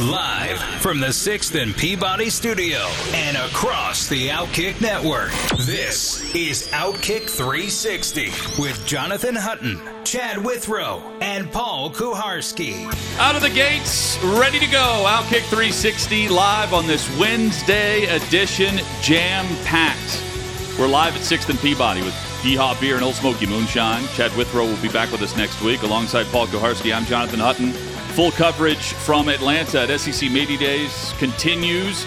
Live from the 6th and Peabody studio and across the Outkick network. This is Outkick 360 with Jonathan Hutton, Chad Withrow, and Paul Kuharsky. Out of the gates, ready to go. Outkick 360 live on this Wednesday edition, jam packed. We're live at 6th and Peabody with Yeehaw Beer and Ole Smoky Moonshine. Chad Withrow will be back with us next week alongside Paul Kuharsky. I'm Jonathan Hutton. Full coverage from Atlanta at SEC Media Days continues.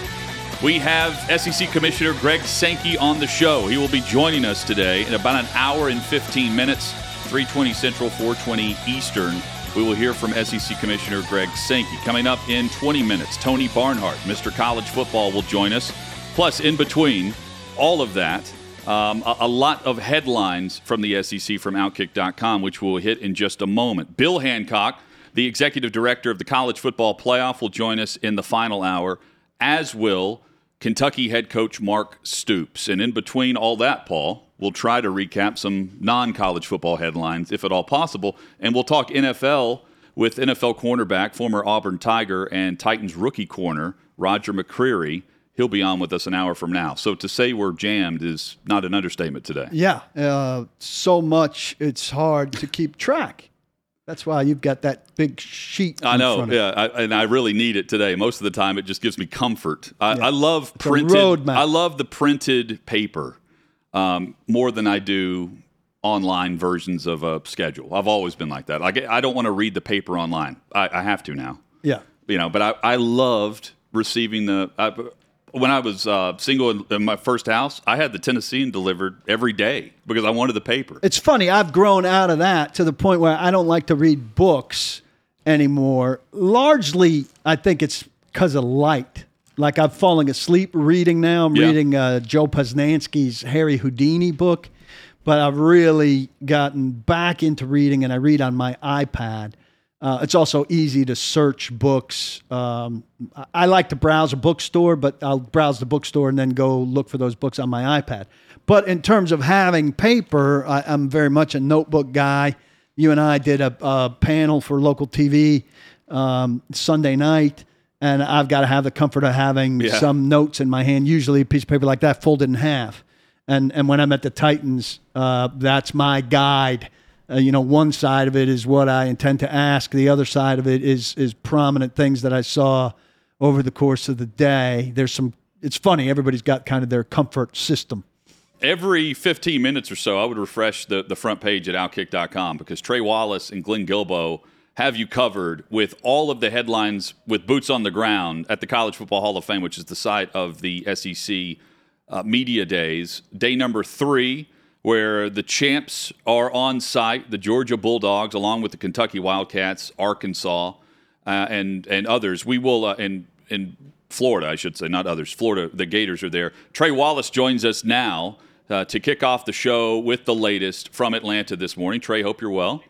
We have SEC Commissioner Greg Sankey on the show. He will be joining us today in about an hour and 15 minutes, 320 Central, 420 Eastern. We will hear from SEC Commissioner Greg Sankey. Coming up in 20 minutes, Tony Barnhart, Mr. College Football, will join us. Plus, in between all of that, um, a, a, lot of headlines from the SEC from Outkick.com, which we'll hit in just a moment. Bill Hancock the executive director of the college football playoff will join us in the final hour, as will Kentucky head coach Mark Stoops. And in between all that, Paul, we'll try to recap some non college football headlines, if at all possible. And we'll talk NFL with NFL cornerback, former Auburn Tiger, and Titans rookie corner, Roger McCreary. He'll be on with us an hour from now. So to say we're jammed is not an understatement today. Yeah, uh, so much it's hard to keep track. That's why you've got that big sheet. I know, yeah, I, and I really need it today. Most of the time, it just gives me comfort. I, yeah. I love it's printed. I love the printed paper um, more than I do online versions of a schedule. I've always been like that. Like I don't want to read the paper online. I, I have to now. Yeah, you know, but I, I loved receiving the. I, when I was uh, single in, in, my first house, I had the Tennessean delivered every day because I wanted the paper. It's funny. I've grown out of that to the point where I don't like to read books anymore. Largely, I think it's because of light. Like I'm falling asleep reading now. I'm yeah. reading uh, Joe Posnanski's Harry Houdini book, but I've really gotten back into reading, and I read on my iPad. Uh, it's also easy to search books. Um, I like to browse a bookstore, but I'll browse the bookstore and then go look for those books on my iPad. But in terms of having paper, I, am very much a notebook guy. You and I did a, a panel for local TV um, Sunday night, and I've got to have the comfort of having yeah. some notes in my hand, usually a piece of paper like that folded in half. And, and when I'm at the Titans, uh, that's my guide uh, you know, one side of it is what I intend to ask. The other side of it is is prominent things that I saw over the course of the day. There's some. It's funny. Everybody's got kind of their comfort system. Every 15 minutes or so, I would refresh the, the front page at Outkick.com because Trey Wallace and Glenn Guilbeau have you covered with all of the headlines with boots on the ground at the College Football Hall of Fame, which is the site of the SEC uh, Media Days. Day number three where the champs are on site, the Georgia Bulldogs, along with the Kentucky Wildcats, Arkansas, uh, and and others. We will uh, in in Florida, I should say, not others. Florida, the Gators are there. Trey Wallace joins us now uh, to kick off the show with the latest from Atlanta this morning. Trey, hope you're well.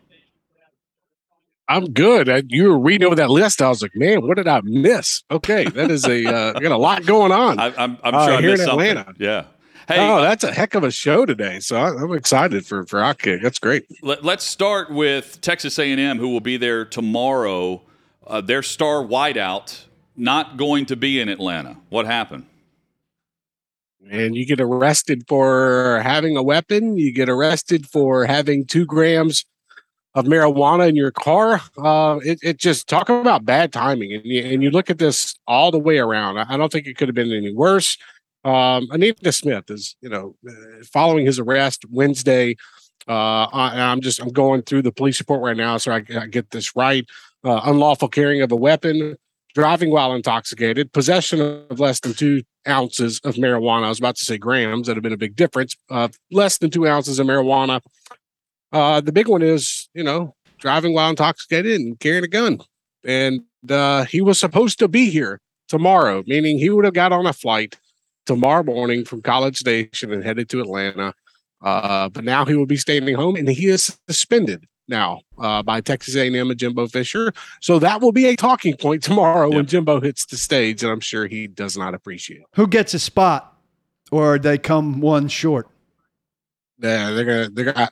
I'm good. I, you were reading over that list. I was like, man, what did I miss? Okay, that is a uh, got a lot going on. I, am I'm, I'm sure uh, I missed something. Atlanta. Yeah. Hey, oh, that's a heck of a show today. So I'm excited for for Outkick. That's great. Let, us start with Texas A&M, who will be there tomorrow. Uh, their star wideout not going to be in Atlanta. What happened? And you get arrested for having a weapon. You get arrested for having two grams of marijuana in your car. Uh, it, it, just talk about bad timing. And you, and you look at this all the way around. I don't think it could have been any worse. Um, Ainias Smith is, you know, uh, following his arrest Wednesday. Uh, I, am just I'm going through the police report right now, so I, I get this right. Uh, unlawful carrying of a weapon, driving while intoxicated, possession of less than two ounces of marijuana. I was about to say grams. That would have been a big difference. Uh, less than two ounces of marijuana. Uh, the big one is, you know, driving while intoxicated and carrying a gun. And uh, he was supposed to be here tomorrow, meaning he would have got on a flight tomorrow morning from College Station and headed to Atlanta. Uh, but now he will be staying home, and he is suspended now uh, by Texas A&M and Jimbo Fisher. So that will be a talking point tomorrow when Jimbo hits the stage, and I'm sure he does not appreciate. Who gets a spot, or they come one short? Yeah, they're gonna they're gonna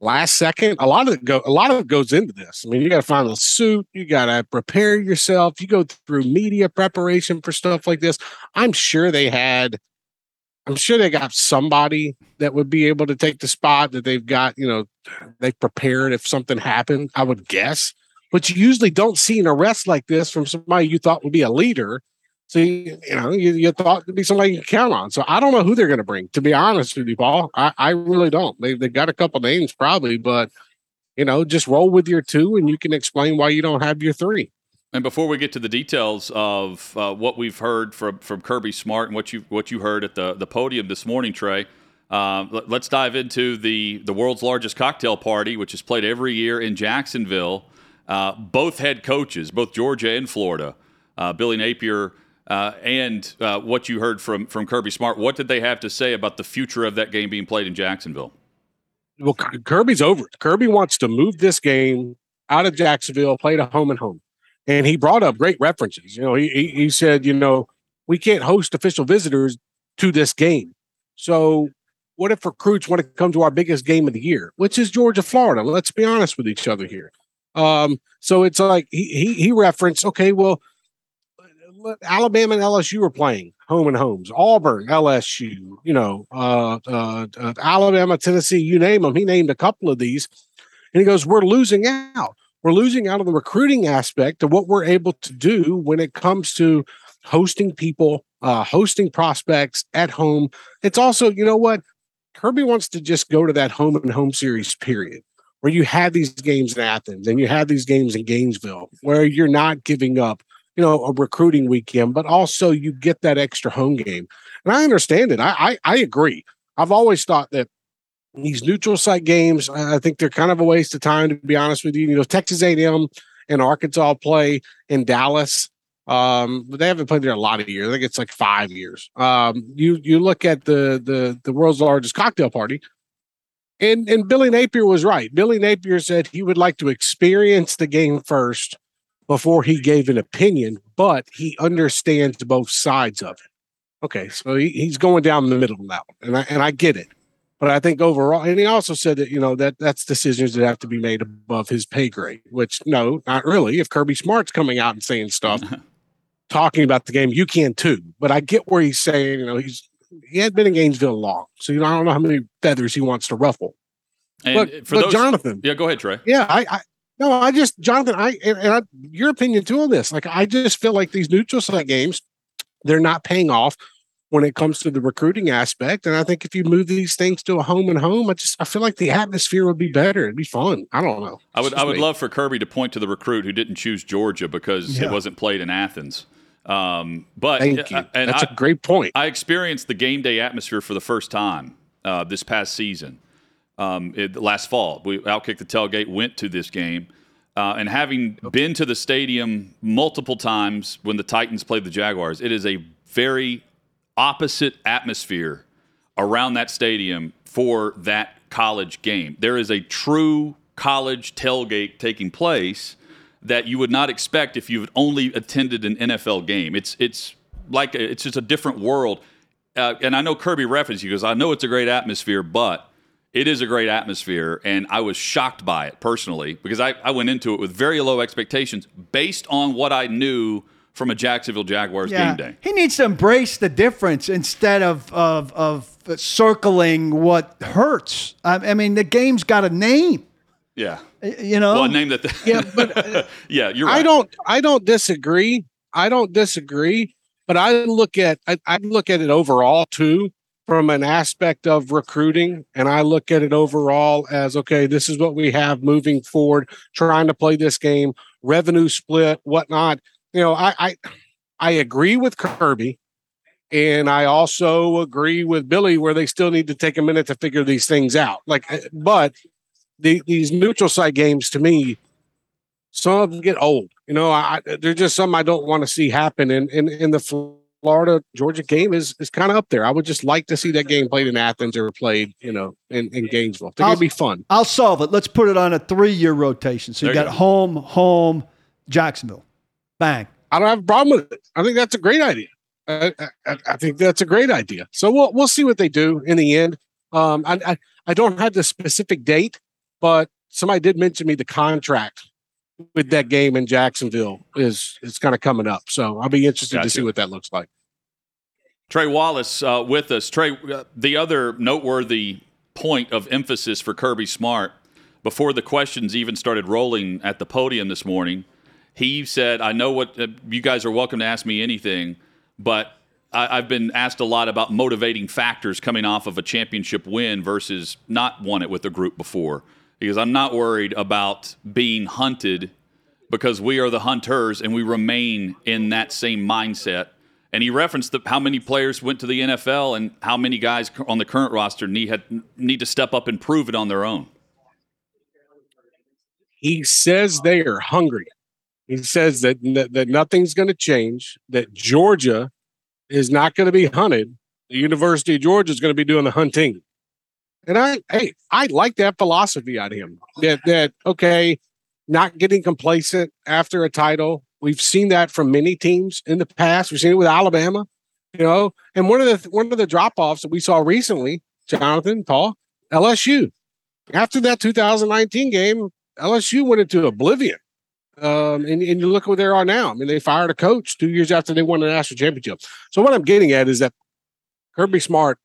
last second. A lot of it go a lot of it goes into this. I mean, you got to find a suit, you got to prepare yourself. You go through media preparation for stuff like this. I'm sure they had. I'm sure they got somebody that would be able to take the spot that they've got. You know, they prepared if something happened. I would guess, but you usually don't see an arrest like this from somebody you thought would be a leader so you, you know, you, you thought to be somebody you count on. So I don't know who they're going to bring. To be honest with you, Paul, I, I really don't. They they've got a couple names probably, but you know, just roll with your two, and you can explain why you don't have your three. And before we get to the details of uh, what we've heard from from Kirby Smart and what you what you heard at the the podium this morning, Trey. Uh, let, us dive into the the world's largest cocktail party, which is played every year in Jacksonville. Uh, both head coaches, both Georgia and Florida, uh, Billy Napier uh, and uh, what you heard from from Kirby Smart. What did they have to say about the future of that game being played in Jacksonville? Well, Kirby's over. Kirby wants to move this game out of Jacksonville, play to home and home, and he brought up great references. You know, he he said, you know, we can't host official visitors to this game, so. What if recruits want to come to our biggest game of the year, which is Georgia, Florida? Let's be honest with each other here. Um, so it's like he, he he referenced, okay, well, Alabama and LSU are playing home and homes. Auburn, LSU, you know, uh, uh, uh, Alabama, Tennessee, you name them. He named a couple of these, and he goes, "We're losing out. We're losing out on the recruiting aspect of what we're able to do when it comes to hosting people, uh, hosting prospects at home. It's also, you know what, Kirby wants to just go to that home and home series period." Where you have these games in Athens and you have these games in Gainesville, where you're not giving up you know, a recruiting weekend, but also you get that extra home game. And I understand it. I, I, I agree. I've always thought that these neutral site games, I think they're kind of a waste of time, to be honest with you. You know, Texas A&M and Arkansas play in Dallas. Um, but they haven't played there a lot of years. I think it's like five years. Um, you you look at the the the world's largest cocktail party, and and Billy Napier was right. Billy Napier said he would like to experience the game first before he gave an opinion, but he understands both sides of it. Okay, so he, he's going down the middle now, and I and I get it. But I think overall, and he also said that you know that that's decisions that have to be made above his pay grade. Which no, not really. If Kirby Smart's coming out and saying stuff, talking about the game, you can too. But I get where he's saying, you know, he's he had been in Gainesville long, so you know I don't know how many feathers he wants to ruffle. And but, for but those, Jonathan, yeah, go ahead, Trey. Yeah, I, I no, I just Jonathan, I and, and I, your opinion too on this. Like, I just feel like these neutral site games, they're not paying off when it comes to the recruiting aspect. And I think if you move these things to a home and home, I just I feel like the atmosphere would be better. It'd be fun. I don't know. I would I would me. love for Kirby to point to the recruit who didn't choose Georgia because yeah. it wasn't played in Athens. Um, but thank you. Uh, and That's I, a great point. I experienced the game day atmosphere for the first time uh, this past season um, it, last fall. We outkicked the tailgate, went to this game. Uh, and having been to the stadium multiple times when the Titans played the Jaguars, it is a very opposite atmosphere around that stadium for that college game. There is a true college tailgate taking place that you would not expect if you've only attended an NFL game. It's it's like a, it's just a different world. Uh, and I know Kirby referenced you because I know it's a great atmosphere, but it is a great atmosphere, and I was shocked by it personally because I, I went into it with very low expectations based on what I knew from a Jacksonville Jaguars yeah. game day. He needs to embrace the difference instead of of, of circling what hurts. I, I mean, the game's got a name. Yeah, you know, well, name that. The yeah, but uh, yeah, you're. Right. I don't. I don't disagree. I don't disagree. But I look at I, I look at it overall too from an aspect of recruiting and I look at it overall as okay, this is what we have moving forward, trying to play this game, revenue split, whatnot. You know, I I, I agree with Kirby. And I also agree with Billy where they still need to take a minute to figure these things out. Like, eh, but the, these neutral site games to me, some of them get old. You know, I, they're just something I don't want to see happen. And in, in the Florida Georgia game is is kind of up there. I would just like to see that game played in Athens or played, you know, in, in Gainesville. Gonna be fun. I'll solve it. Let's put it on a three year rotation. So you got home, home, Jacksonville. Bang. I don't have a problem with it. I think that's a great idea. I, I, I think that's a great idea. So we'll we'll see what they do in the end. Um, I, I I don't have the specific date, but somebody did mention me the contract with that game in Jacksonville is is kind of coming up. So I'll be interested gotcha. to see what that looks like. Trey Wallace uh, with us. Trey, uh, the other noteworthy point of emphasis for Kirby Smart before the questions even started rolling at the podium this morning, he said, "I know what uh, you guys are welcome to ask me anything, but." I, I've been asked a lot about motivating factors coming off of a championship win versus not won it with the group before because I'm not worried about being hunted because we are the hunters and we remain in that same mindset. And he referenced the, how many players went to the NFL and how many guys on the current roster need had, need to step up and prove it on their own. He says they are hungry. He says that that, that nothing's going to change. That Georgia is not going to be hunted. The University of Georgia is going to be doing the hunting. And I, hey, I like that philosophy on him. That that okay, not getting complacent after a title. We've seen that from many teams in the past. We've seen it with Alabama, you know. And one of the one of the drop offs that we saw recently, Jonathan Paul, LSU. After that 2019 game, LSU went into oblivion. Um, and, and you look where they are now. I mean, they fired a coach two years after they won the national championship. So what I'm getting at is that Kirby Smart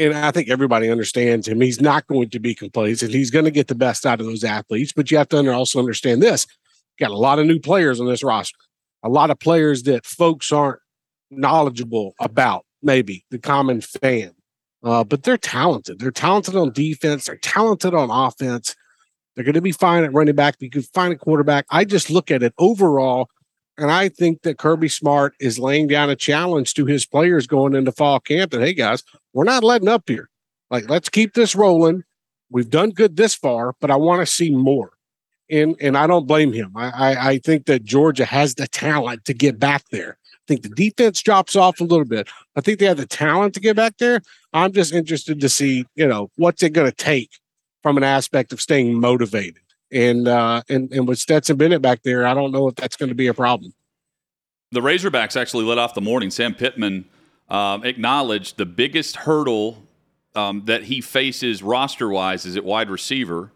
and I think everybody understands him. He's not going to be complacent. He's going to get the best out of those athletes. But you have to also understand this: got a lot of new players on this roster, a lot of players that folks aren't knowledgeable about. Maybe the common fan, uh, but they're talented. They're talented on defense. They're talented on offense. They're going to be fine at running back. You can find a quarterback. I just look at it overall. And I think that Kirby Smart is laying down a challenge to his players going into fall camp that, hey, guys, we're not letting up here. Like, let's keep this rolling. We've done good this far, but I want to see more. And and I don't blame him. I, I, I think that Georgia has the talent to get back there. I think the defense drops off a little bit. I think they have the talent to get back there. I'm just interested to see, you know, what's it going to take from an aspect of staying motivated. And uh and and with Stetson Bennett back there, I don't know if that's going to be a problem. The Razorbacks actually led off the morning. Sam Pittman um, acknowledged the biggest hurdle um, that he faces roster wise is at wide receiver.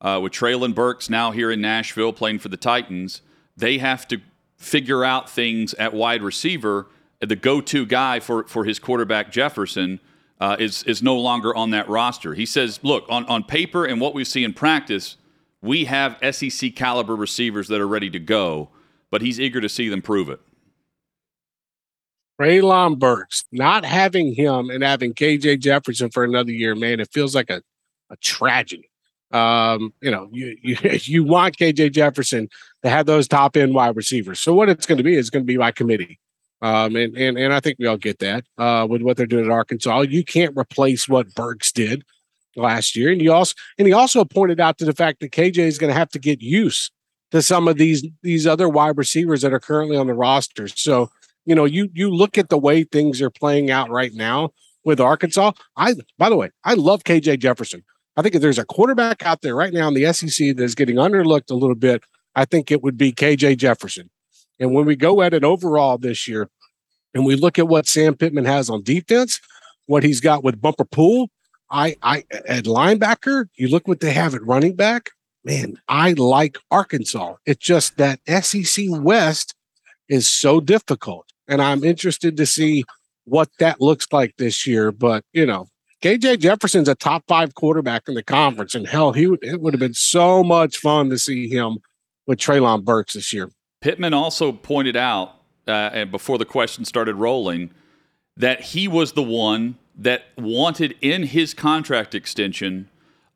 Uh, with Treylon Burks now here in Nashville playing for the Titans, they have to figure out things at wide receiver. The go-to guy for for his quarterback Jefferson uh, is is no longer on that roster. He says, "Look, on on paper and what we see in practice, we have SEC caliber receivers that are ready to go, but he's eager to see them prove it." Treylon Burks, not having him and having KJ Jefferson for another year, man, it feels like a, a tragedy. Um, you know, you, you you want KJ Jefferson to have those top end wide receivers. So what it's going to be is going to be by committee. Um, and and and I think we all get that uh, with what they're doing at Arkansas. You can't replace what Burks did last year, and you also and he also pointed out to the fact that KJ is going to have to get used to some of these these other wide receivers that are currently on the roster. So you know, you you look at the way things are playing out right now with Arkansas. I by the way, I love KJ Jefferson. I think if there's a quarterback out there right now in the SEC that's getting underlooked a little bit, I think it would be KJ Jefferson. And when we go at it overall this year, and we look at what Sam Pittman has on defense, what he's got with Bumper Pool, I I at linebacker, you look what they have at running back. Man, I like Arkansas. It's just that SEC West is so difficult and I'm interested to see what that looks like this year. But you know, KJ Jefferson's a top five quarterback in the conference, and hell, he it would have been so much fun to see him with Treylon Burks this year. Pittman also pointed out, uh, and before the question started rolling, that he was the one that wanted in his contract extension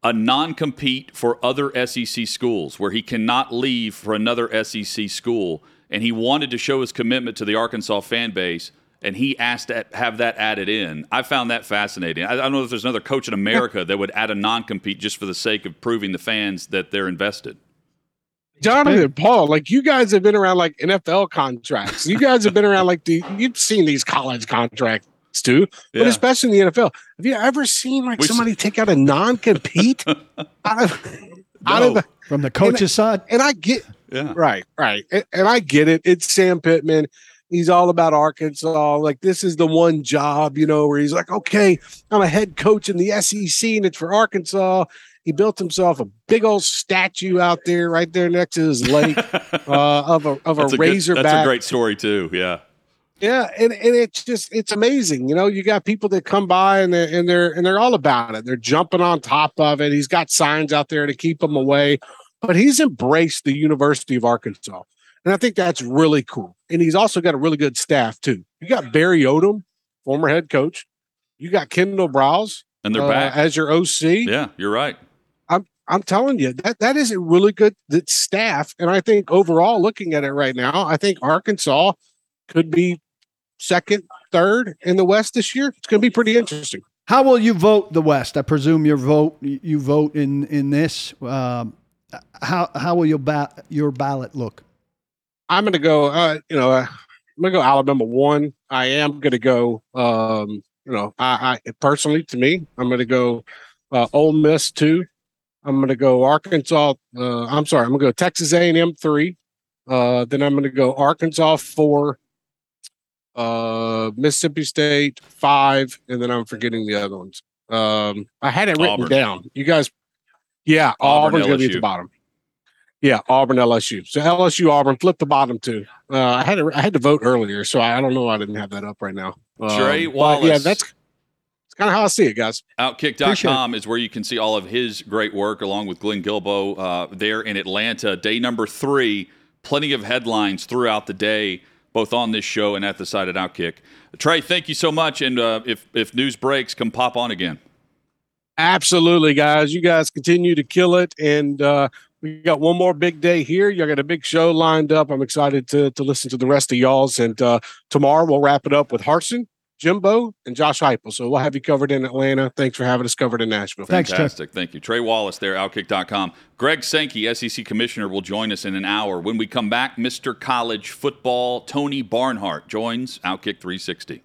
a non compete for other SEC schools where he cannot leave for another SEC school and he wanted to show his commitment to the Arkansas fan base, and he asked to have that added in. I found that fascinating. I, I don't know if there's another coach in America that would add a non compete just for the sake of proving the fans that they're invested. Jonathan Paul, like you guys have been around like NFL contracts. You guys have been around like the you've seen these college contracts too, but Yeah. especially in the NFL. Have you ever seen like We- somebody take out a non-compete out of out of No. From the coach's side, and I get Yeah. right, right. And, and I get it. It's Sam Pittman. He's all about Arkansas. Like this is the one job, you know, where he's like, okay, I'm a head coach in the SEC and it's for Arkansas. He built himself a big old statue out there, right there next to his lake, uh, of a of a That's a, good, razorback. that's a great story too. Yeah. Yeah, and, and it's just it's amazing. You know, you got people that come by and they're and they're and they're all about it. They're jumping on top of it. He's got signs out there to keep them away, but he's embraced the University of Arkansas. And I think that's really cool. And he's also got a really good staff too. You got Barry Odom, former head coach. You got Kendal Briles And they're uh, back. as your OC. Yeah, you're right. I'm I'm telling you that that is a really good that staff. And I think overall, looking at it right now, I think Arkansas could be second, third in the West this year. It's going to be pretty interesting. how will you vote the West? I presume your vote you vote in in this. Um, how how will your ba- your ballot look? I'm going to go. Uh, you know, uh, I'm going to go Alabama one. I am going to go. Um, you know, I, I personally, to me, I'm going to go uh, Ole Miss two. I'm going to go Arkansas. Uh, I'm sorry, I'm going to go Texas A&M three. Uh, then I'm going to go Arkansas four. Uh, Mississippi State five, and then I'm forgetting the other ones. Um, I had it written Auburn. down. You guys, yeah, Auburn, Auburn's going to be at the bottom. Yeah, Auburn, LSU. So LSU, Auburn, flip the bottom two. Uh, I had to, I had to vote earlier, so I, I don't know why I didn't have that up right now. Um, Trey but Wallace. yeah, that's, that's kind of how I see it, guys. Outkick.com is where you can see all of his great work along with Glenn Guilbeau uh, there in Atlanta. Day number three, plenty of headlines throughout the day, both on this show and at the site at Outkick. Trey, thank you so much. And uh, if, if news breaks, come pop on again. Absolutely, guys. You guys continue to kill it, and uh, we got one more big day here. You got a big show lined up. I'm excited to to listen to the rest of y'all's, and uh, tomorrow we'll wrap it up with Harson, Jimbo, and Josh Heupel. So we'll have you covered in Atlanta. Thanks for having us covered in Nashville. Thanks, Trey. Fantastic. Thank you. Trey Wallace there, Outkick.com. Greg Sankey, SEC Commissioner, will join us in an hour. When we come back, Mr. College Football, Tony Barnhart joins Outkick 360.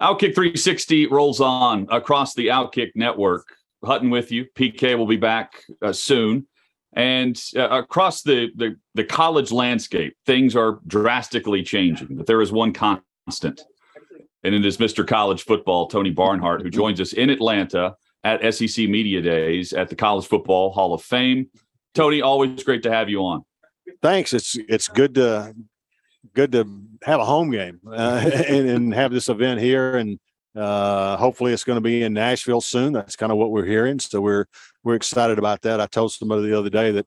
Outkick 360 rolls on across the Outkick network. Hutton with you. PK will be back uh, soon. And uh, across the, the, the college landscape, things are drastically changing, but there is one constant. And it is Mr. College Football, Tony Barnhart, who joins us in Atlanta at SEC Media Days at the College Football Hall of Fame. Tony, always great to have you on. thanks. It's it's good to good to have a home game uh, and, and have this event here, and uh, hopefully it's going to be in Nashville soon. That's kind of what we're hearing, so we're we're excited about that. I told somebody the other day that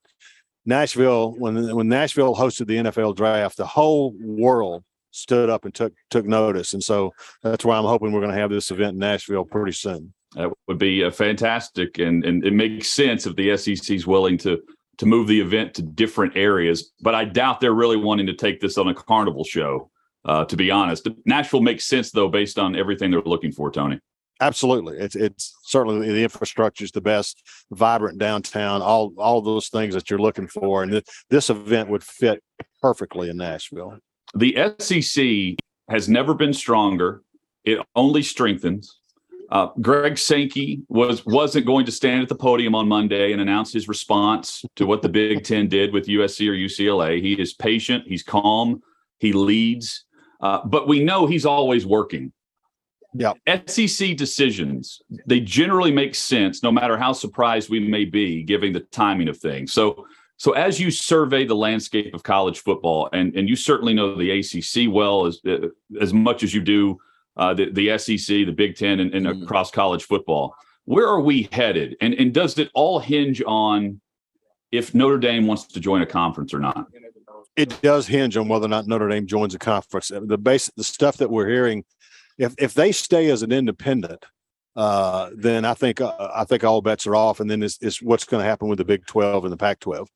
Nashville, when when Nashville hosted the NFL draft, the whole world stood up and took took notice, and so that's why I'm hoping we're going to have this event in Nashville pretty soon. That would be uh, fantastic, and and it makes sense if the SEC is willing to to move the event to different areas. But I doubt they're really wanting to take this on a carnival show. Uh, to be honest, Nashville makes sense though, based on everything they're looking for. Tony, Absolutely, it's it's certainly the infrastructure is the best, vibrant downtown, all all those things that you're looking for, and th- this event would fit perfectly in Nashville. the SEC has never been stronger. It only strengthens. Uh, Greg Sankey was wasn't going to stand at the podium on Monday and announce his response to what the Big Ten did with USC or UCLA. He is patient. He's calm. He leads. Uh, but we know he's always working. Yep. SEC decisions, they generally make sense no matter how surprised we may be, given the timing of things. So So as you survey the landscape of college football, and and you certainly know the ACC well as uh, as much as you do uh, the the SEC, the Big Ten, and, and mm. across college football, where are we headed? And and does it all hinge on if Notre Dame wants to join a conference or not? It does hinge on whether or not Notre Dame joins a conference. The base, the stuff that we're hearing, if if they stay as an independent, uh, then I think uh, I think all bets are off. And then it's, it's what's going to happen with the Big Twelve and the Pac twelve.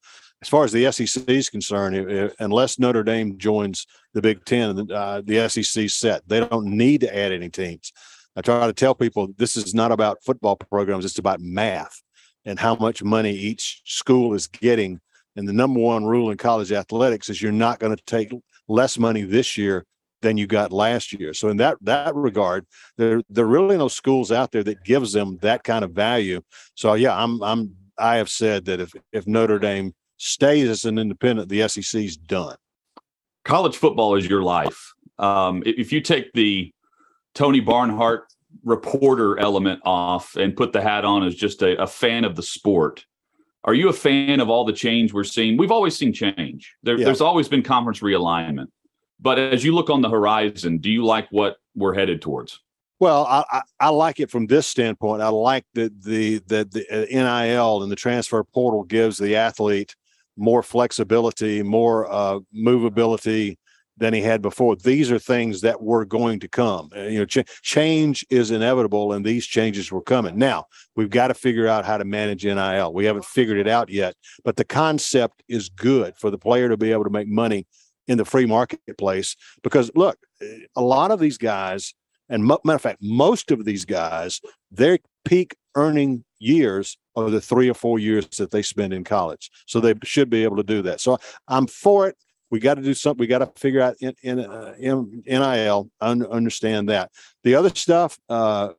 As far as the SEC is concerned, if, unless Notre Dame joins the Big Ten, uh, the SEC set. They don't need to add any teams. I try to tell people this is not about football programs; it's about math and how much money each school is getting. And the number one rule in college athletics is you're not going to take less money this year than you got last year. So in that that regard, there there are really no schools out there that gives them that kind of value. So yeah, I'm I'm I have said that if if Notre Dame stays as an independent, the SEC's done. College football is your life. Um, if you take the Tony Barnhart reporter element off and put the hat on as just a, a fan of the sport, are you a fan of all the change we're seeing? We've always seen change. There, yeah. There's always been conference realignment. But as you look on the horizon, do you like what we're headed towards? Well, I, I, I like it from this standpoint. I like that the that the uh, NIL and the transfer portal gives the athlete more flexibility, more uh, movability than he had before. These are things that were going to come. Uh, you know, ch- change is inevitable, and these changes were coming. Now we've got to figure out how to manage NIL. We haven't figured it out yet, but the concept is good for the player to be able to make money in the free marketplace because look a lot of these guys and matter of fact most of these guys their peak earning years are the three or four years that they spend in college. So they should be able to do that. So i'm for it. We got to do something we got to figure out in, in, uh, nil un, understand that. The other stuff uh,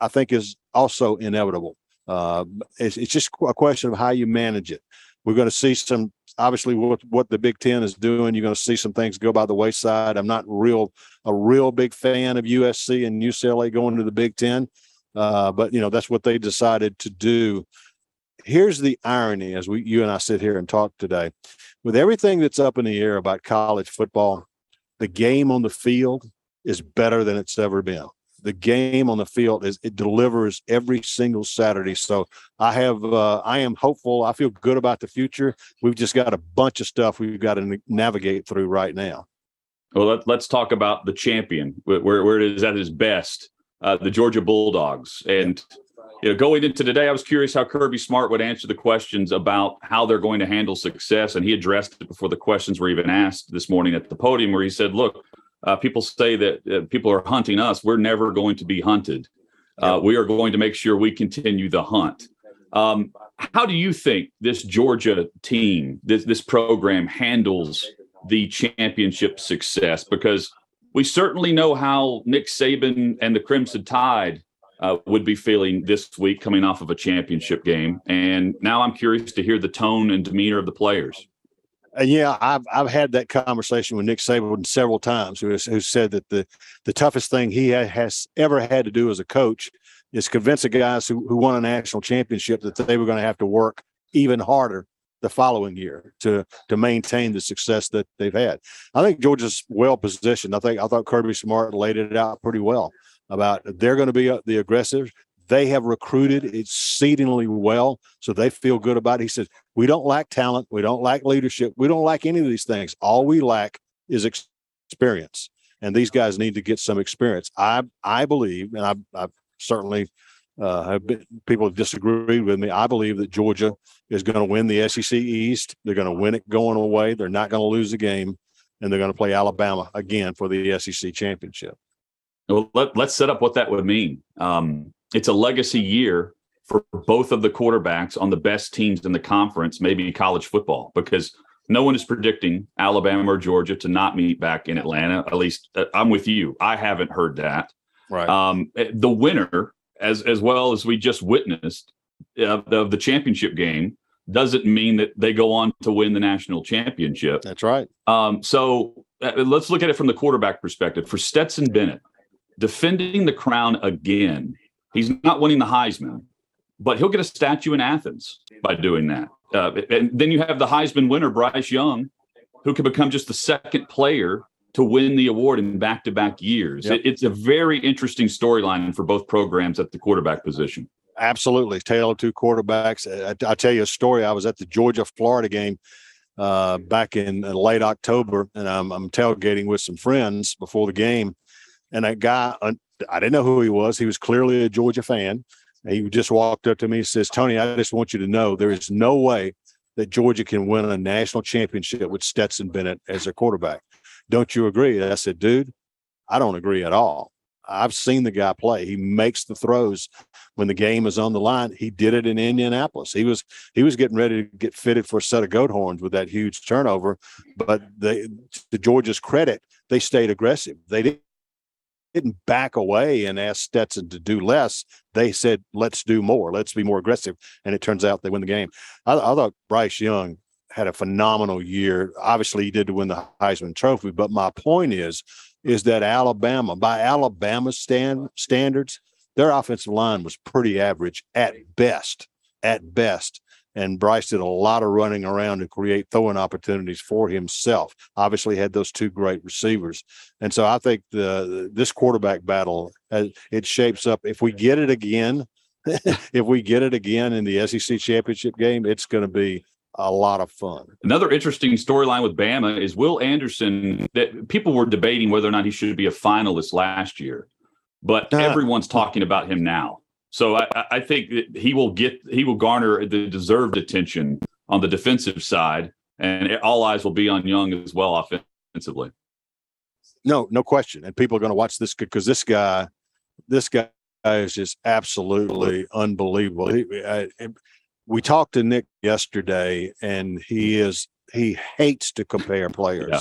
i think is also inevitable. Uh, it's, it's just a question of how you manage it. We're going to see some obviously what what the Big Ten is doing. You're going to see some things go by the wayside. I'm not real a real big fan of USC and UCLA going to the Big Ten, uh, but you know that's what they decided to do. Here's the irony: as we you and I sit here and talk today, with everything that's up in the air about college football, the game on the field is better than it's ever been the game on the field is it delivers every single Saturday. So I have uh, I am hopeful. I feel good about the future. We've just got a bunch of stuff we've got to navigate through right now. Well, let, us talk about the champion, where, where it is at its best, uh, the Georgia Bulldogs. And you know, going into today, I was curious how Kirby Smart would answer the questions about how they're going to handle success, and he addressed it before the questions were even asked this morning at the podium, where he said, "Look, uh, people say that uh, people are hunting us. We're never going to be hunted. Uh, we are going to make sure we continue the hunt. Um, how do you think this Georgia team, this this program, handles the championship success? Because we certainly know how Nick Saban and the Crimson Tide uh, would be feeling this week coming off of a championship game. And now I'm curious to hear the tone and demeanor of the players. Uh, yeah, I've I've had that conversation with Nick Saban several times, who, has, who said that the the toughest thing he has ever had to do as a coach is convince the guys who, who won a national championship that they were going to have to work even harder the following year to to maintain the success that they've had. I think Georgia's well positioned. I think I thought Kirby Smart laid it out pretty well about they're going to be uh, the aggressive. They have recruited exceedingly well, so they feel good about it. He says, We don't lack talent. We don't lack leadership. We don't lack any of these things. All we lack is experience. And these guys need to get some experience. I I believe, and I've, I've certainly uh, have been, people have disagreed with me. I believe that Georgia is going to win the SEC East. They're going to win it going away. They're not going to lose the game, and they're going to play Alabama again for the SEC championship. Well, let, us set up what that would mean. Um, it's a legacy year for both of the quarterbacks on the best teams in the conference, maybe college football, because no one is predicting Alabama or Georgia to not meet back in Atlanta. At least uh, I'm with you. I haven't heard that. Right. Um, eh, the winner, as as well as we just witnessed uh, of the championship game, doesn't mean that they go on to win the national championship. That's right. Um, so uh, let's look at it from the quarterback perspective. For Stetson Bennett, defending the crown again He's not winning the Heisman, but he'll get a statue in Athens by doing that. uh, and then you have the Heisman winner, Bryce Young, who could become just the second player to win the award in back to back years. Yep. It, it's a very interesting storyline for both programs at the quarterback position. Absolutely. Tale of two quarterbacks. I, will tell you a story. I was at the Georgia Florida game uh, back in late October, and I'm, I'm, tailgating with some friends before the game. And that guy, I didn't know who he was. He was clearly a Georgia fan. He just walked up to me and says, Tony, I just want you to know there is no way that Georgia can win a national championship with Stetson Bennett as their quarterback. Don't you agree? I said, dude, I don't agree at all. I've seen the guy play. He makes the throws when the game is on the line. He did it in Indianapolis. He was he was getting ready to get fitted for a set of goat horns with that huge turnover. But they, to Georgia's credit, they stayed aggressive. They didn't didn't back away and ask Stetson to do less. They said, let's do more. Let's be more aggressive. And it turns out they win the game. I, I thought Bryce Young had a phenomenal year. Obviously, he did win the Heisman Trophy. But my point is, is that Alabama, by Alabama stand, standards, their offensive line was pretty average at best. At best. And Bryce did a lot of running around to create throwing opportunities for himself. Obviously, had those two great receivers, and so I think the this quarterback battle uh, it shapes up. If we get it again, if we get it again in the SEC championship game, it's going to be a lot of fun. Another interesting storyline with Bama is Will Anderson. That people were debating whether or not he should be a finalist last year, but uh, everyone's talking about him now. So I, I think that he will get he will garner the deserved attention on the defensive side, and all eyes will be on Young as well offensively. No, no question. And people are going to watch this because this guy, this guy is just absolutely unbelievable. He, I, we talked to Nick yesterday, and he is he hates to compare players. Yeah.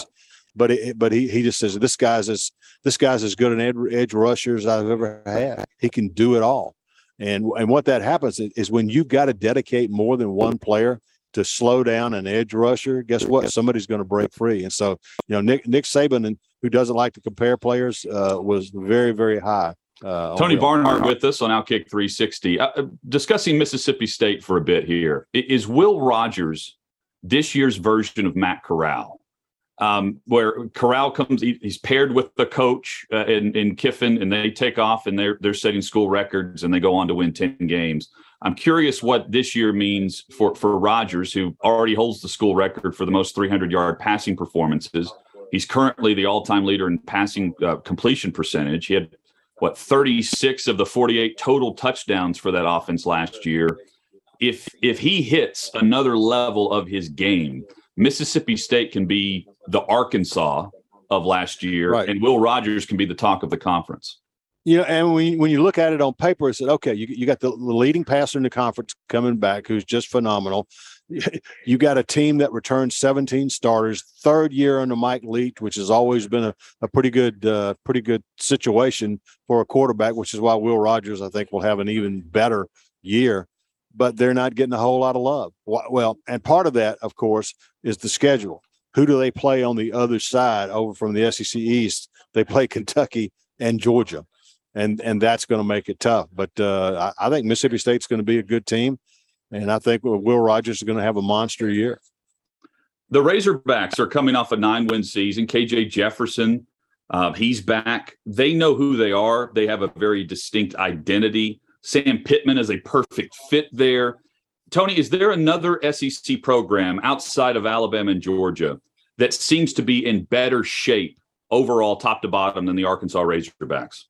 But it, but he, he just says this guy's as this guy's as good an edge, edge rusher as I've ever had. He can do it all. And and what that happens is, is when you've got to dedicate more than one player to slow down an edge rusher, guess what? Somebody's going to break free. And so, you know, Nick Nick Saban, and who doesn't like to compare players, uh, was very very high. Uh, Tony Barnhart with us on Outkick 360, uh, uh, discussing Mississippi State for a bit here. Is Will Rogers this year's version of Matt Corral? um, where Corral comes, he, he's paired with the coach uh, in, in Kiffin, and they take off and they're they're setting school records and they go on to win ten games. I'm curious what this year means for for Rogers, who already holds the school record for the most 300 yard passing performances. He's currently the all time leader in passing uh, completion percentage. He had what 36 of the 48 total touchdowns for that offense last year. If if he hits another level of his game, Mississippi State can be the Arkansas of last year, right. and Will Rogers can be the talk of the conference. You know, and when you, when you look at it on paper, it said, okay, you, you got the leading passer in the conference coming back, who's just phenomenal. You got a team that returns 17 starters, third year under Mike Leach, which has always been a, a pretty good, uh, pretty good situation for a quarterback, which is why Will Rogers, I think, will have an even better year but they're not getting a whole lot of love. Well, and part of that, of course, is the schedule. Who do they play on the other side over from the SEC East? They play Kentucky and Georgia, and and that's going to make it tough. But uh, I, I think Mississippi State's going to be a good team, and I think Will Rogers is going to have a monster year. The Razorbacks are coming off a nine-win season. KJ Jefferson, uh, he's back. They know who they are. They have a very distinct identity. Sam Pittman is a perfect fit there. Tony, is there another SEC program outside of Alabama and Georgia that seems to be in better shape overall, top to bottom, than the Arkansas Razorbacks?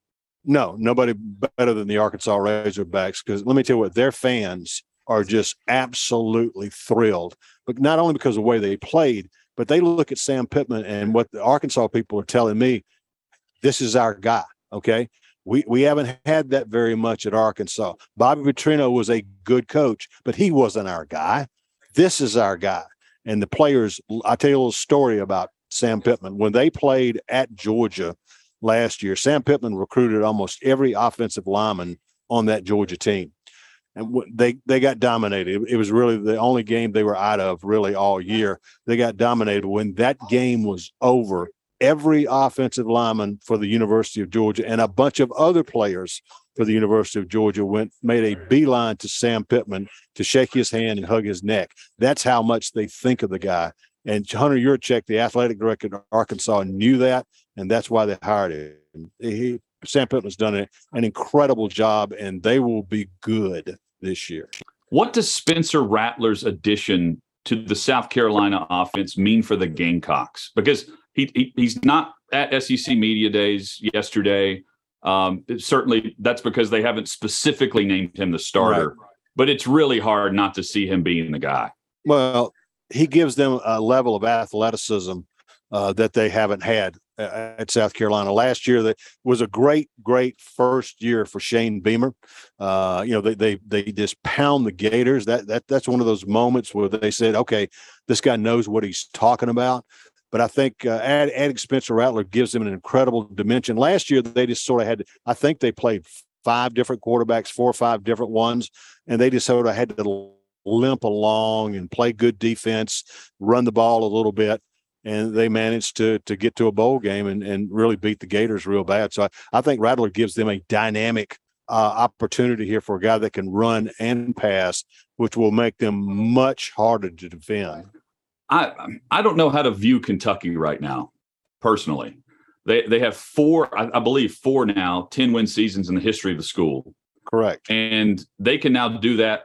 No, nobody better than the Arkansas Razorbacks. Because let me tell you what, their fans are just absolutely thrilled. But not only because of the way they played, but they look at Sam Pittman and what the Arkansas people are telling me. This is our guy. Okay, we we haven't had that very much at Arkansas. Bobby Petrino was a good coach, but he wasn't our guy. This is our guy. And the players, I tell you a little story about Sam Pittman. When they played at Georgia last year, Sam Pittman recruited almost every offensive lineman on that Georgia team. And they they got dominated. It was really the only game they were out of really all year. They got dominated. When that game was over, every offensive lineman for the University of Georgia and a bunch of other players for the University of Georgia went made a beeline to Sam Pittman to shake his hand and hug his neck. That's how much they think of the guy. And Hunter Yurachek, the athletic director of Arkansas, knew that, and that's why they hired him. He, Sam Pittman's done an incredible job, and they will be good this year. What does Spencer Rattler's addition to the South Carolina offense mean for the Gamecocks? Because he, he he's not at SEC media days yesterday. Um, certainly, that's because they haven't specifically named him the starter. Right. But it's really hard not to see him being the guy. Well, he gives them a level of athleticism uh, that they haven't had at South Carolina. Last year, that was a great, great first year for Shane Beamer. Uh, you know, they they they just pound the Gators. That that that's one of those moments where they said, "Okay, this guy knows what he's talking about." But I think uh, add, adding Spencer Rattler gives them an incredible dimension. Last year, they just sort of had. I think they played five different quarterbacks, four or five different ones, and they just sort of had to limp along and play good defense, run the ball a little bit, and they managed to to get to a bowl game and, and really beat the Gators real bad. So I, I think Rattler gives them a dynamic uh, opportunity here for a guy that can run and pass, which will make them much harder to defend. I I don't know how to view Kentucky right now, personally. They they have four, I, I believe, four now, ten win seasons in the history of the school. Correct, and they can now do that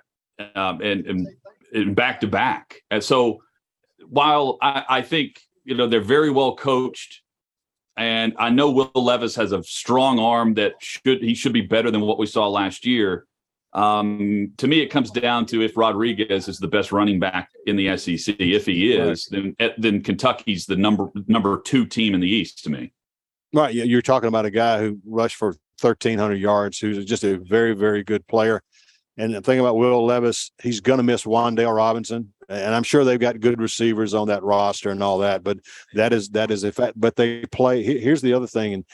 um, and, and, and back to back. And so, while I, I think you know they're very well coached, and I know Will Levis has a strong arm that should he should be better than what we saw last year. Um, to me, it comes down to if Rodriguez is the best running back in the SEC. If he is, right. then then Kentucky's the number number two team in the East to me. Right, you're talking about a guy who rushed for 1,300 yards, who's just a very very good player. And the thing about Will Levis, he's going to miss Wan'Dale Robinson, and I'm sure they've got good receivers on that roster and all that. But that is that is a fact. But they play. Here's the other thing, and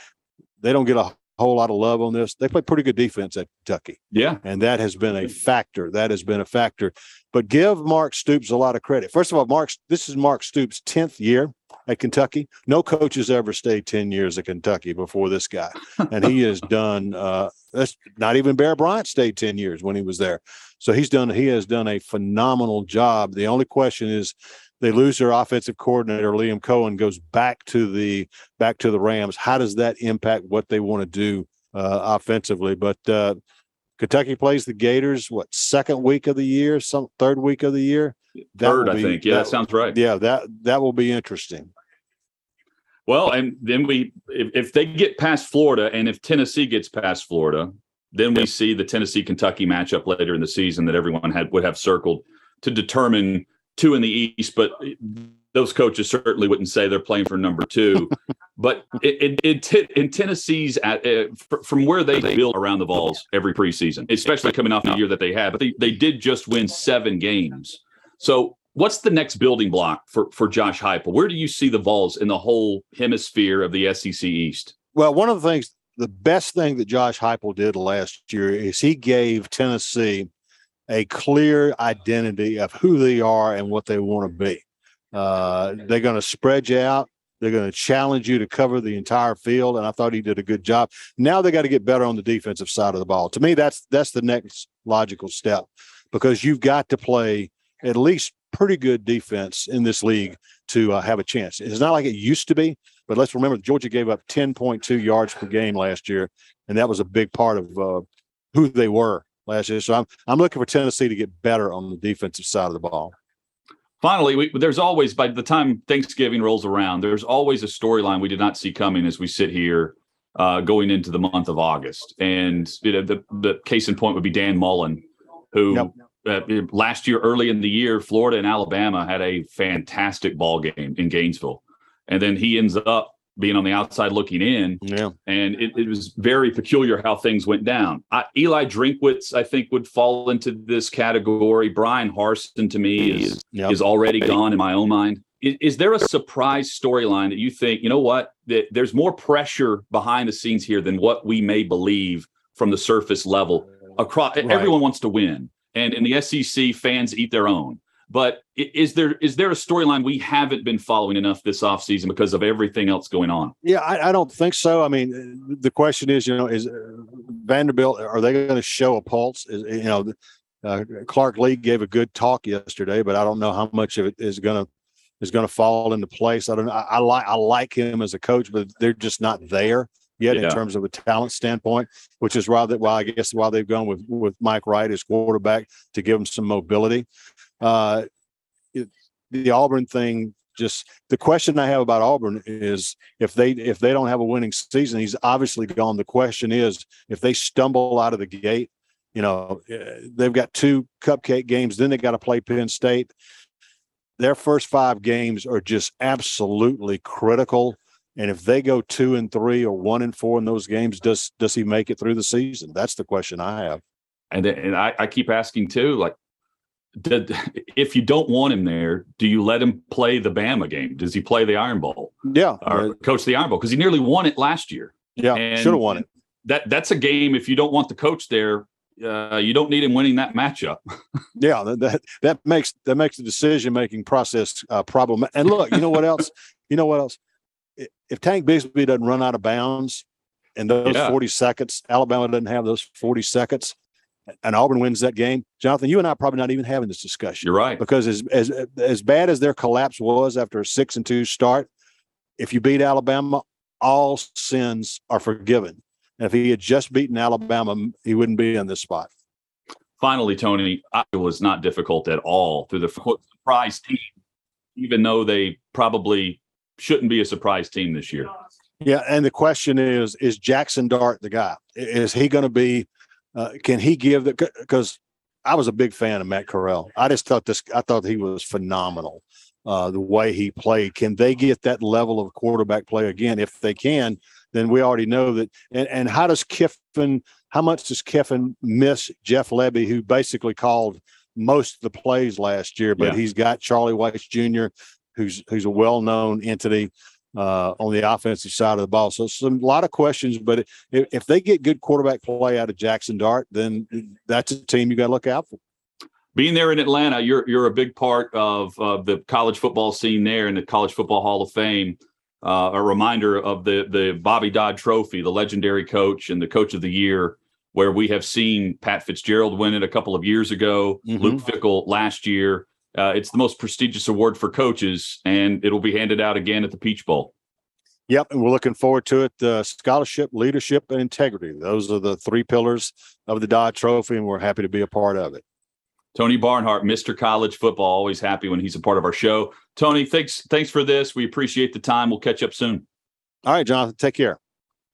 they don't get a whole lot of love on this. They play pretty good defense at Kentucky. Yeah. And that has been a factor. That has been a factor. But give Mark Stoops a lot of credit. First of all, Mark, this is Mark Stoops' 10th year at Kentucky. No coach has ever stayed 10 years at Kentucky before this guy. And he has done uh that's not even Bear Bryant stayed 10 years when he was there. So he's done he has done a phenomenal job. The only question is they lose their offensive coordinator Liam Coen goes back to the back to the Rams. How does that impact what they want to do uh, offensively? But uh, Kentucky plays the Gators what second week of the year, some third week of the year. That third, be, I think. Yeah, that, that sounds right. Yeah, that that will be interesting. Well, and then we if, if they get past Florida and if Tennessee gets past Florida, then we see the Tennessee Kentucky matchup later in the season that everyone had would have circled to determine two in the East, but those coaches certainly wouldn't say they're playing for number two. but it, it, it, in Tennessee's, at, uh, from where they build around the Vols every preseason, especially coming off the year that they had, but they, they did just win seven games. So what's the next building block for, for Josh Heupel? Where do you see the Vols in the whole hemisphere of the SEC East? Well, one of the things, the best thing that Josh Heupel did last year is he gave Tennessee a clear identity of who they are and what they want to be. Uh, they're going to spread you out. They're going to challenge you to cover the entire field, and I thought he did a good job. Now they got to get better on the defensive side of the ball. To me, that's that's the next logical step because you've got to play at least pretty good defense in this league to uh, have a chance. It's not like it used to be, but let's remember Georgia gave up 10.2 yards per game last year, and that was a big part of uh, who they were last year. So I'm I'm looking for Tennessee to get better on the defensive side of the ball. Finally, we, there's always by the time Thanksgiving rolls around, there's always a storyline we did not see coming as we sit here uh, going into the month of August. And you know, the the case in point would be Dan Mullen, who yep. uh, last year early in the year, Florida and Alabama had a fantastic ball game in Gainesville, and then he ends up being on the outside looking in. Yeah. And it, it was very peculiar how things went down. I, Eli Drinkwitz, I think, would fall into this category. Bryan Harsin, to me, is, yep. is already gone in my own mind. Is, is there a surprise storyline that you think, you know what, that there's more pressure behind the scenes here than what we may believe from the surface level? Across, right. everyone wants to win. And in the SEC, fans eat their own. But is there is there a storyline we haven't been following enough this offseason because of everything else going on? Yeah, I, I, don't think so. I mean, the question is, you know, is Vanderbilt are they going to show a pulse? Is, you know, uh, Clark Lea gave a good talk yesterday, but I don't know how much of it is going to is going to fall into place. I don't know. I, I, like I like him as a coach, but they're just not there yet yeah. in terms of a talent standpoint, which is why that why I guess why they've gone with with Mike Wright as quarterback to give him some mobility. Uh, it, the Auburn thing just the question I have about Auburn is if they if they don't have a winning season, he's obviously gone. The question is if they stumble out of the gate, you know, eh, they've got two cupcake games, then they got to play Penn State. Their first five games are just absolutely critical. And if they go two and three or one and four in those games, does does he make it through the season? That's the question I have. And and I, I keep asking too, like did, if you don't want him there, do you let him play the Bama game? Does he play the Iron Bowl? Yeah, or coach the Iron Bowl because he nearly won it last year. Yeah, should have won it. That that's a game. If you don't want the coach there, uh, you don't need him winning that matchup. yeah, that that makes that makes the decision making process uh, problem. And look, you know what else? you know what else? If Tank Bigsby doesn't run out of bounds in those yeah. forty seconds, Alabama doesn't have those forty seconds and Auburn wins that game, Jonathan, you and I are probably not even having this discussion. You're right. Because as as as bad as their collapse was after a six and two start, if you beat Alabama, all sins are forgiven. And if he had just beaten Alabama, he wouldn't be in this spot. Finally, Tony, it was not difficult at all through the surprise team, even though they probably shouldn't be a surprise team this year. Yeah, and the question is: Is Jackson Dart the guy? Is he going to be uh, can he give the because I was a big fan of Matt Corral. I just thought this I thought he was phenomenal. Uh, the way he played. Can they get that level of quarterback play again? If they can, then we already know that. And, and how does Kiffin, how much does Kiffin miss Jeff Lebby, who basically called most of the plays last year, but yeah. he's got Charlie Weis Jr., who's who's a well known entity uh, on the offensive side of the ball. So some a lot of questions, but if, if they get good quarterback play out of Jackson Dart, then that's a team you got to look out for. Being there in Atlanta, you're you're a big part of uh, the college football scene there in the College Football Hall of Fame. Uh, a reminder of the the Bobby Dodd Trophy, the legendary coach and the coach of the year, where we have seen Pat Fitzgerald win it a couple of years ago, mm-hmm. Luke Fickell last year. Uh, it's the most prestigious award for coaches, and it'll be handed out again at the Peach Bowl. Yep, and we're looking forward to it. Uh, scholarship, leadership, and integrity. Those are the three pillars of the Dodd Trophy, and we're happy to be a part of it. Tony Barnhart, Mr. College Football, always happy when he's a part of our show. Tony, thanks thanks for this. We appreciate the time. We'll catch up soon. All right, Jonathan, take care.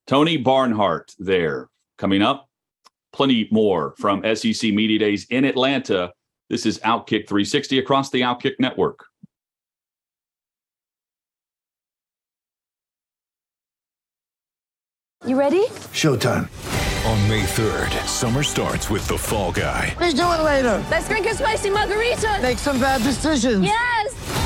Tony Barnhart there. Coming up, plenty more from SEC Media Days in Atlanta this is Outkick 360 across the Outkick network. You ready? Showtime. On May 3rd, summer starts with The Fall Guy. Let's do it later. Let's drink a spicy margarita. Make some bad decisions. Yes.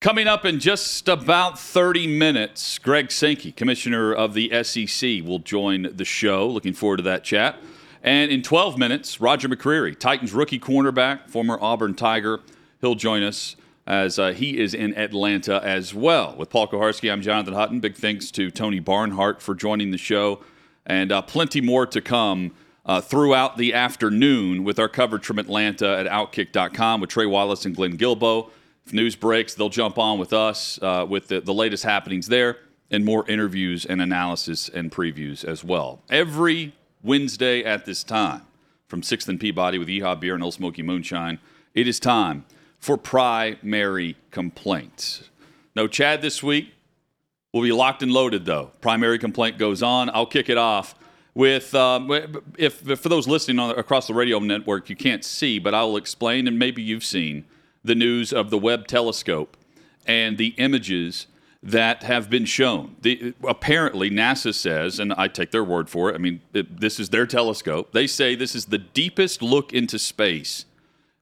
Coming up in just about 30 minutes, Greg Sankey, commissioner of the SEC, will join the show. Looking forward to that chat. And in 12 minutes, Roger McCreary, Titans rookie cornerback, former Auburn Tiger, he'll join us as uh, he is in Atlanta as well. With Paul Kuharsky, I'm Jonathan Hutton. Big thanks to Tony Barnhart for joining the show, and uh, plenty more to come. Uh, throughout the afternoon with our coverage from Atlanta at Outkick.com with Trey Wallace and Glenn Guilbeau. News breaks, they'll jump on with us uh, with the, the latest happenings there and more interviews and analysis and previews as well. Every Wednesday at this time from 6th and Peabody with Yeehaw Beer and Ole Smoky Moonshine, it is time for primary complaints. No Chad this week. We'll be locked and loaded, though. Primary complaint goes on. I'll kick it off with um, if, if, for those listening on, across the radio network you can't see but i'll explain and maybe you've seen the news of the Webb telescope and the images that have been shown. The, apparently, NASA says, and I take their word for it, I mean, it, this is their telescope. They say this is the deepest look into space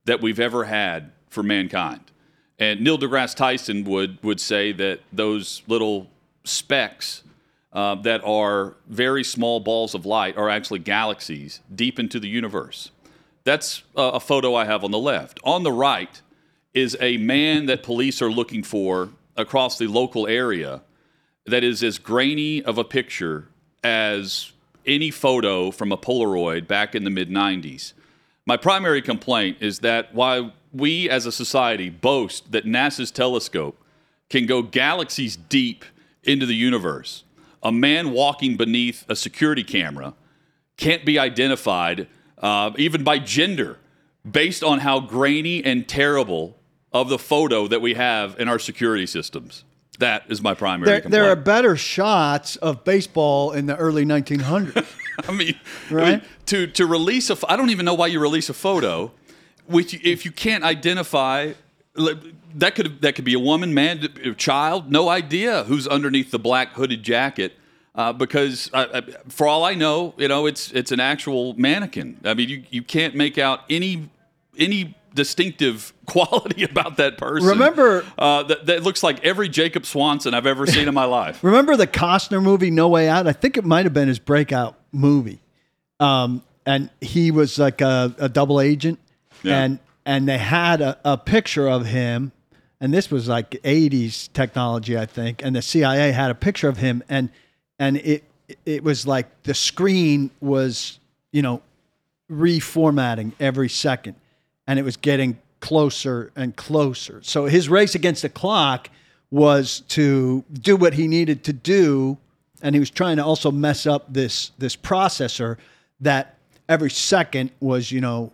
that we've ever had for mankind. And Neil deGrasse Tyson would would say that those little specks uh, that are very small balls of light are actually galaxies deep into the universe. That's a, a photo I have on the left. On the right is a man that police are looking for across the local area that is as grainy of a picture as any photo from a Polaroid back in the mid 90s. My primary complaint is that while we as a society boast that NASA's telescope can go galaxies deep into the universe, a man walking beneath a security camera can't be identified uh, even by gender based on how grainy and terrible of the photo that we have in our security systems. That is my primary There, complaint. there are better shots of baseball in the early 1900s. I mean, Right? I mean, to to release a, I don't even know why you release a photo, which if you can't identify, that could that could be a woman, man, child, no idea who's underneath the black hooded jacket. Uh, because uh, uh, for all I know, you know, it's it's an actual mannequin. I mean, you, you can't make out any any distinctive quality about that person. Remember- uh, that, that looks like every Jacob Swanson I've ever seen in my life. Remember the Costner movie No Way Out? I think it might have been his breakout movie. Um, and he was like a, a double agent, Yeah. and and they had a, a picture of him, and this was like '80s technology, I think. And the CIA had a picture of him, and and it it was like the screen was you know reformatting every second and it was getting closer and closer. So his race against the clock was to do what he needed to do and he was trying to also mess up this this processor that every second was, you know,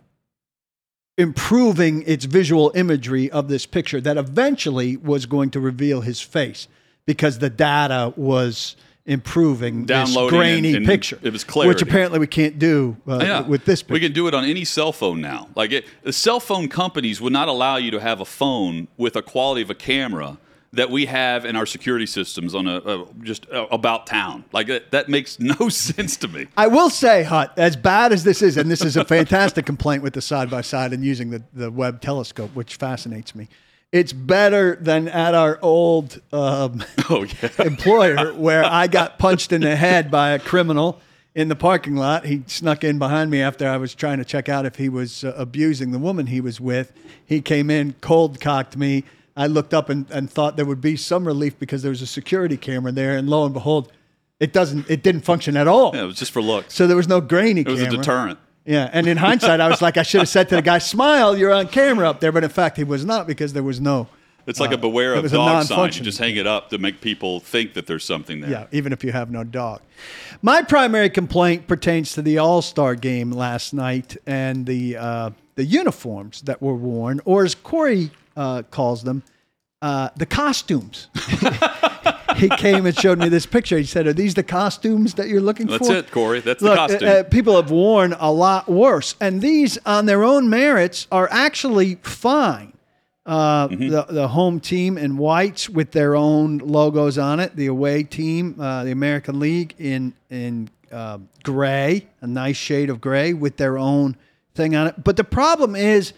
improving its visual imagery of this picture that eventually was going to reveal his face because the data was improving Downloading this grainy and- and picture it was which apparently we can't do uh, Yeah. with this picture. We can do it on any cell phone now. Like it, the cell phone companies would not allow you to have a phone with a quality of a camera that we have in our security systems on a, a just uh, about town. Like that, that makes no sense to me. I will say, Hut, as bad as this is, and this is a fantastic complaint with the side by side and using the, the Webb telescope, which fascinates me. It's better than at our old um, Oh yeah. employer where I got punched in the head by a criminal in the parking lot. He snuck in behind me after I was trying to check out if he was uh, abusing the woman he was with. He came in, cold cocked me. I looked up and, and thought there would be some relief because there was a security camera there, and lo and behold, it doesn't. It didn't function at all. Yeah, it was just for looks. So there was no grainy It was camera. a deterrent. Yeah, and in hindsight, I was like, I should have said to the guy, "Smile, you're on camera up there." But in fact, he was not because there was no. It's like Uh, a beware of dog sign. You just hang it up to make people think that there's something there. Yeah, even if you have no dog. My primary complaint pertains to the All Star game last night and the uh, the uniforms that were worn, or as Corey uh, calls them, uh, the costumes. he came and showed me this picture. He said, "Are these the costumes that you're looking That's for?" That's it, Corey. That's the costume. uh, uh, people have worn a lot worse, and these, on their own merits, are actually fine. Uh, Mm-hmm. the the home team in whites with their own logos on it. The away team, uh, the American League, in in uh, gray, a nice shade of gray with their own thing on it. But the problem is,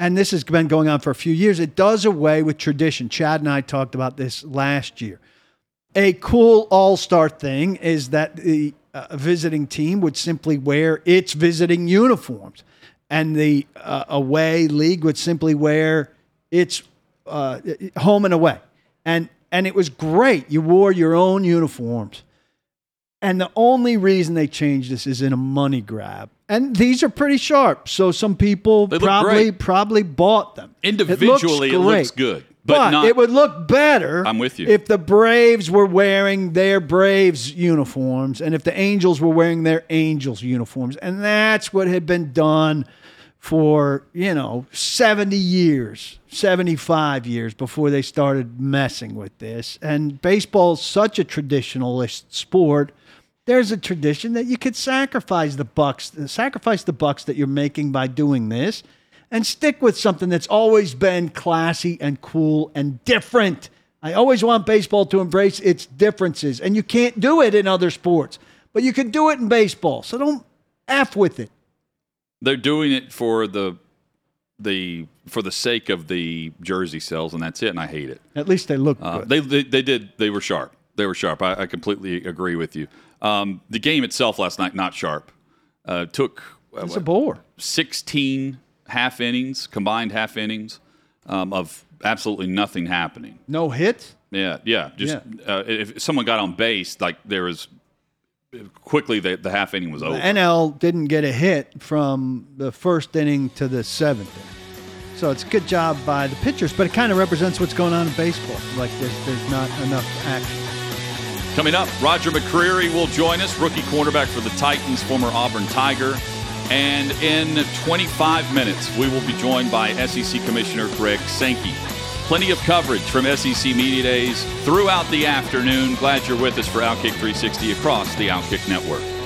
and this has been going on for a few years, it does away with tradition. Chad and I talked about this last year a cool all star thing is that the uh, visiting team would simply wear its visiting uniforms, and the uh, away league would simply wear its uh, home and away, and and it was great. You wore your own uniforms, and the only reason they changed this is in a money grab. And these are pretty sharp, so some people probably great. probably bought them. Individually, it looks great. good, but but not- it would look better. I'm with you. If the Braves were wearing their Braves uniforms, and if the Angels were wearing their Angels uniforms, and that's what had been done for you know 70 years 75 years before they started messing with this and baseball's such a traditionalist sport there's a tradition that you could sacrifice the bucks sacrifice the bucks that you're making by doing this and stick with something that's always been classy and cool and different i always want baseball to embrace its differences and you can't do it in other sports but you can do it in baseball so don't f with it They're doing it for the the for the sake of the jersey sales, and that's it. And I hate it. At least they look Uh, good. they, they they did they were sharp. They were sharp. I, I completely agree with you. Um, the game itself last night not sharp. Uh, took uh, it's what, a bore. 16 half innings, combined half innings um, of absolutely nothing happening. No hit. Yeah, yeah. Just Uh, if someone got on base, like there was quickly the, the half inning was over. The NL didn't get a hit from the first inning to the seventh inning. So it's a good job by the pitchers, but it kind of represents what's going on in baseball. Like there's, there's not enough action. Coming up, Roger McCreary will join us, rookie cornerback for the Titans, former Auburn Tiger. And in 25 minutes, we will be joined by SEC Commissioner Greg Sankey. Plenty of coverage from SEC Media Days throughout the afternoon. Glad you're with us for Outkick 360 across the Outkick Network.